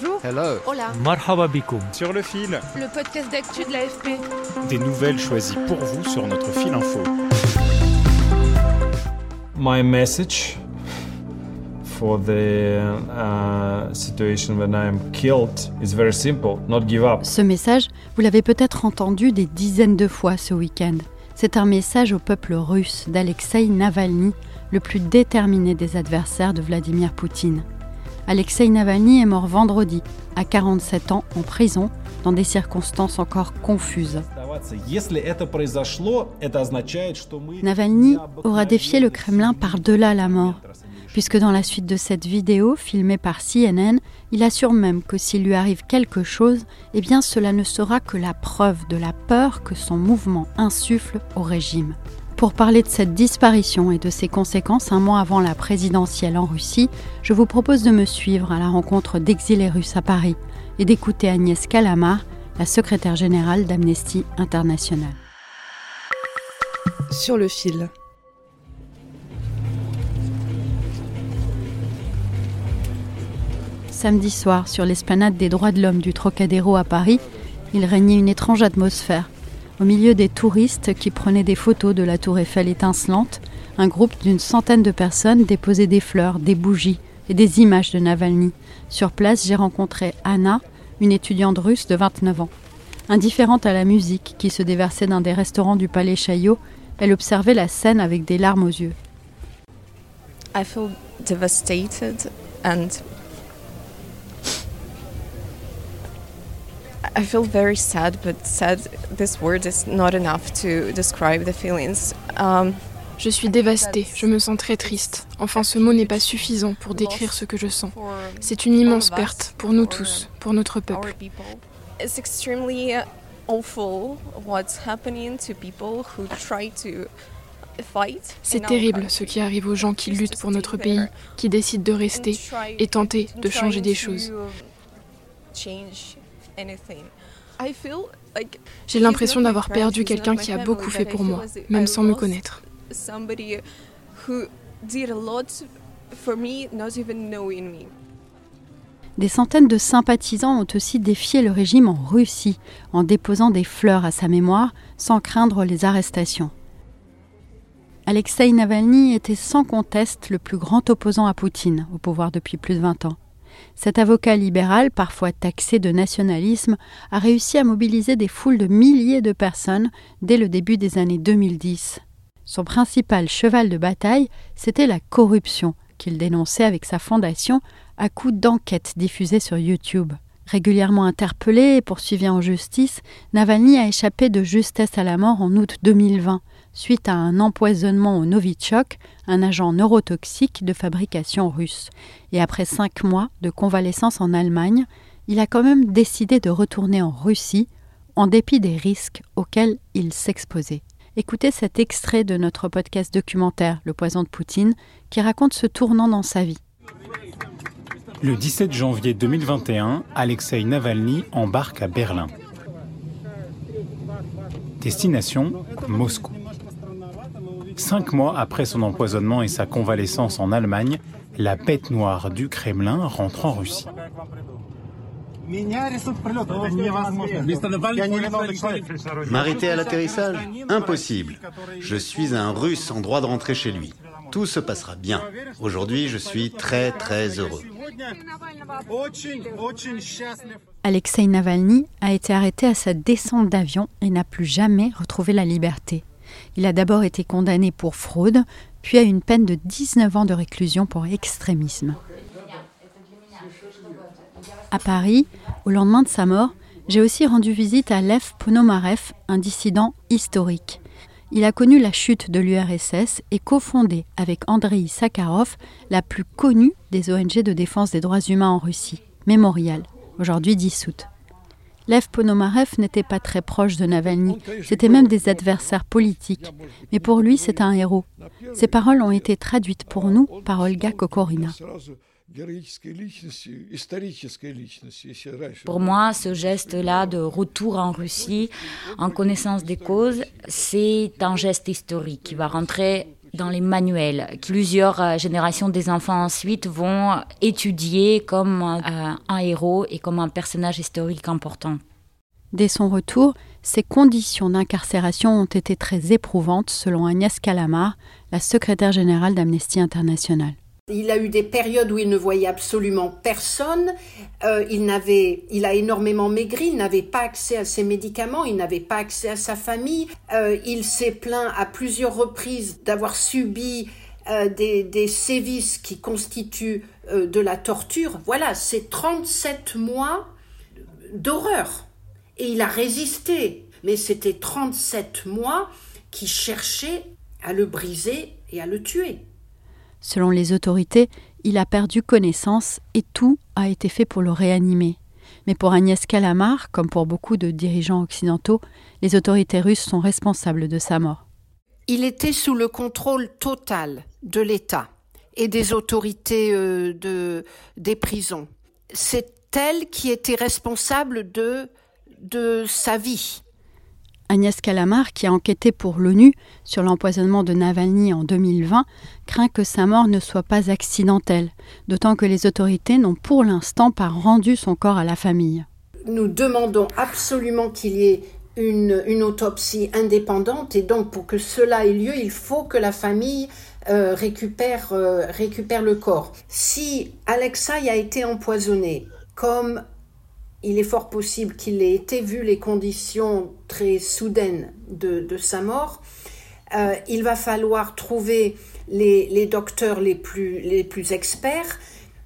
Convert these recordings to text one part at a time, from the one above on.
Bonjour. Hello. Hola. Marhaba. Sur le fil, Le podcast d'actu de l'AFP. des nouvelles choisies pour vous sur notre fil info. My message for the uh, situation when I am killed is very simple. Not give up. Ce message, vous l'avez peut-être entendu des dizaines de fois ce week-end. C'est un message au peuple russe d'Alexei Navalny, le plus déterminé des adversaires de Vladimir Poutine. Alexei Navalny est mort vendredi, à 47 ans, en prison, dans des circonstances encore confuses. Navalny aura défié le Kremlin par-delà la mort, puisque dans la suite de cette vidéo, filmée par CNN, il assure même que s'il lui arrive quelque chose, eh bien cela ne sera que la preuve de la peur que son mouvement insuffle au régime. Pour parler de cette disparition et de ses conséquences un mois avant la présidentielle en Russie, je vous propose de me suivre à la rencontre d'exilés russes à Paris et d'écouter Agnès Calamar, la secrétaire générale d'Amnesty International. Sur le fil. Samedi soir, sur l'esplanade des droits de l'homme du Trocadéro à Paris, il régnait une étrange atmosphère. Au milieu des touristes qui prenaient des photos de la tour Eiffel étincelante, un groupe d'une centaine de personnes déposait des fleurs, des bougies et des images de Navalny. Sur place, j'ai rencontré Anna, une étudiante russe de 29 ans. Indifférente à la musique qui se déversait dans des restaurants du Palais Chaillot, elle observait la scène avec des larmes aux yeux. I feel very sad, but sad, this word is not enough to describe the feelings. Um, Je suis dévastée, je me sens très triste. Enfin, ce mot n'est pas suffisant pour décrire ce que je sens. C'est une immense perte pour nous tous, pour notre peuple. people. It's extremely awful what's happening to people who try to fight. C'est terrible ce qui arrive aux gens qui luttent pour notre pays, qui décident de rester et tenter de changer des choses. Change anything. I feel like J'ai l'impression d'avoir perdu quelqu'un qui a beaucoup fait pour moi, même sans me connaître. somebody who did a lot for me, not even knowing me. Des centaines de sympathisants ont aussi défié le régime en Russie en déposant des fleurs à sa mémoire sans craindre les arrestations. Alexei Navalny était sans conteste le plus grand opposant à Poutine au pouvoir depuis plus de 20 ans. Cet avocat libéral, parfois taxé de nationalisme, a réussi à mobiliser des foules de milliers de personnes dès le début des années 2010. Son principal cheval de bataille, c'était la corruption, qu'il dénonçait avec sa fondation à coups d'enquêtes diffusées sur YouTube. Régulièrement interpellé et poursuivi en justice, Navalny a échappé de justesse à la mort en août 2020, suite à un empoisonnement au Novichok, un agent neurotoxique de fabrication russe. Et après cinq mois de convalescence en Allemagne, il a quand même décidé de retourner en Russie, en dépit des risques auxquels il s'exposait. Écoutez cet extrait de notre podcast documentaire Le poison de Poutine, qui raconte ce tournant dans sa vie. Le 17 janvier 2021, Alexei Navalny embarque à Berlin. Destination Moscou. Cinq mois après son empoisonnement et sa convalescence en Allemagne, la bête noire du Kremlin rentre en Russie. M'arrêter à l'atterrissage Impossible. Je suis un russe en droit de rentrer chez lui. Tout se passera bien. Aujourd'hui, je suis très très heureux. Alexei Navalny a été arrêté à sa descente d'avion et n'a plus jamais retrouvé la liberté. Il a d'abord été condamné pour fraude, puis à une peine de 19 ans de réclusion pour extrémisme. À Paris, au lendemain de sa mort, j'ai aussi rendu visite à Lev Ponomarev, un dissident historique. il a connu la chute de l'URSS et cofondé avec Andrei Sakharov la plus connue des ONG de défense des droits humains en Russie, Mémorial, aujourd'hui dissoute. Lev Ponomarev n'était pas très proche de Navalny, c'était même des adversaires politiques. Mais pour lui, c'est un héros. Ses paroles ont été traduites pour nous par Olga Kokorina. Pour moi, ce geste-là de retour en Russie, en connaissance des causes, c'est un geste historique qui va rentrer dans les manuels. Plusieurs euh, générations des enfants ensuite vont étudier comme euh, un héros et comme un personnage historique important. Dès son retour, ses conditions d'incarcération ont été très éprouvantes, selon Agnès Calamar, la secrétaire générale d'Amnesty International. Il a eu des périodes où il ne voyait absolument personne. Euh, il n'avait, il a énormément maigri. Il n'avait pas accès à ses médicaments. Il n'avait pas accès à sa famille. Euh, il s'est plaint à plusieurs reprises d'avoir subi euh, des, des, sévices qui constituent de la torture. Voilà, c'est 37 mois d'horreur. Et il a résisté. Mais c'était 37 mois qui cherchaient à le briser et à le tuer. Selon les autorités, il a perdu connaissance et tout a été fait pour le réanimer. Mais pour Agnès Calamar, comme pour beaucoup de dirigeants occidentaux, les autorités russes sont responsables de sa mort. Il était sous le contrôle total de l'État et des autorités euh, de, des prisons. C'est elle qui était responsable de, de sa vie. Agnès Calamar, qui a enquêté pour l'ONU sur l'empoisonnement de Navalny en 2020, craint que sa mort ne soit pas accidentelle, d'autant que les autorités n'ont pour l'instant pas rendu son corps à la famille. Nous demandons absolument qu'il y ait une, autopsie indépendante et donc pour que cela ait lieu, il faut que la famille euh, récupère, euh, récupère le corps. Si Alexei a été empoisonné, comme il est fort possible qu'il ait été, vu les conditions très soudaines de, sa mort. Euh, il va falloir trouver les, docteurs les plus, experts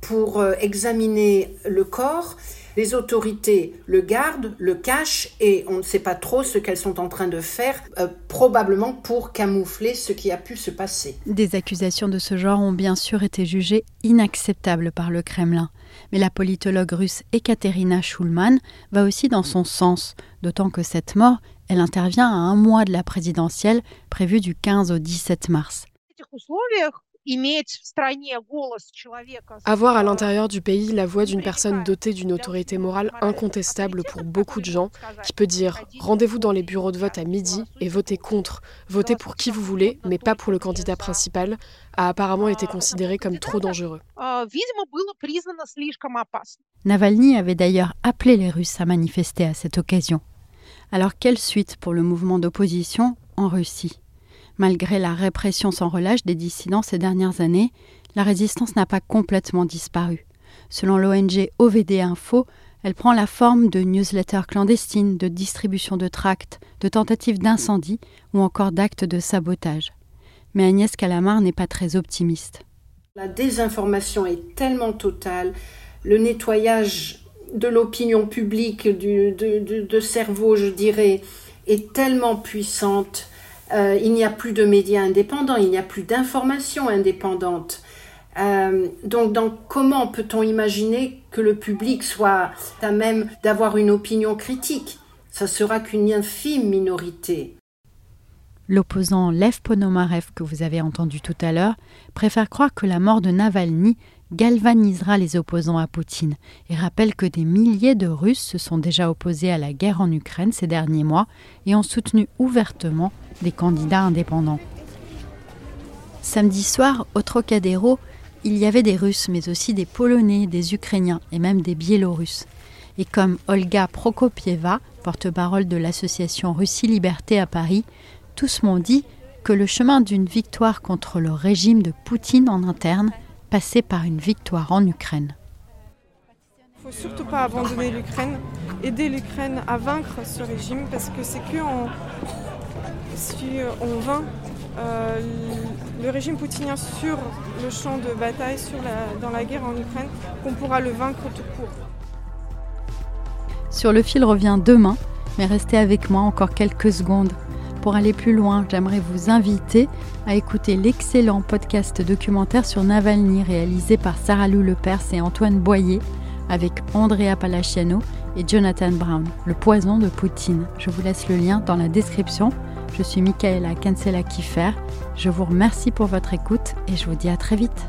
pour euh, examiner le corps. Les autorités le gardent, le cachent et on ne sait pas trop ce qu'elles sont en train de faire, euh, probablement pour camoufler ce qui a pu se passer. Des accusations de ce genre ont bien sûr été jugées inacceptables par le Kremlin. Mais la politologue russe Ekaterina Schulman va aussi dans son sens, d'autant que cette mort, elle intervient à un mois de la présidentielle prévue du 15 au 17 mars. Avoir à l'intérieur du pays la voix d'une personne dotée d'une autorité morale incontestable pour beaucoup de gens, qui peut dire rendez-vous dans les bureaux de vote à midi et votez contre, votez pour qui vous voulez, mais pas pour le candidat principal, a apparemment été considéré comme trop dangereux. Navalny avait d'ailleurs appelé les Russes à manifester à cette occasion. Alors quelle suite pour le mouvement d'opposition en Russie? Malgré la répression sans relâche des dissidents ces dernières années, la résistance n'a pas complètement disparu. Selon l'ONG OVD Info, elle prend la forme de newsletters clandestines, de distribution de tracts, de tentatives d'incendie ou encore d'actes de sabotage. Mais Agnès Calamar n'est pas très optimiste. La désinformation est tellement totale, le nettoyage de l'opinion publique, du, de cerveau, je dirais, est tellement puissante euh, il n'y a plus de médias indépendants, il n'y a plus d'informations indépendantes. Euh, donc, comment peut-on imaginer que le public soit à même d'avoir une opinion critique? Ça sera qu'une infime minorité. L'opposant Lev Ponomarev, que vous avez entendu tout à l'heure, préfère croire que la mort de Navalny galvanisera les opposants à Poutine et rappelle que des milliers de Russes se sont déjà opposés à la guerre en Ukraine ces derniers mois et ont soutenu ouvertement des candidats indépendants. Samedi soir, au Trocadéro, il y avait des Russes, mais aussi des Polonais, des Ukrainiens et même des Biélorusses. Et comme Olga Prokopieva, porte-parole de l'association Russie Liberté à Paris, tous m'ont dit que le chemin d'une victoire contre le régime de Poutine en interne passait par une victoire en Ukraine. Il ne faut surtout pas abandonner l'Ukraine, aider l'Ukraine à vaincre ce régime parce que c'est que si on vainc euh, le régime poutinien sur le champ de bataille, sur dans la guerre en Ukraine, qu'on pourra le vaincre tout court. Sur le fil revient demain, mais restez avec moi encore quelques secondes. Pour aller plus loin, j'aimerais vous inviter à écouter l'excellent podcast documentaire sur Navalny réalisé par Sarah Lou Lepers et Antoine Boyer avec Andrea Palaciano et Jonathan Brown, Le poison de Poutine. Je vous laisse le lien dans la description. Je suis Michaela Cancela Kiffer. Je vous remercie pour votre écoute et je vous dis à très vite.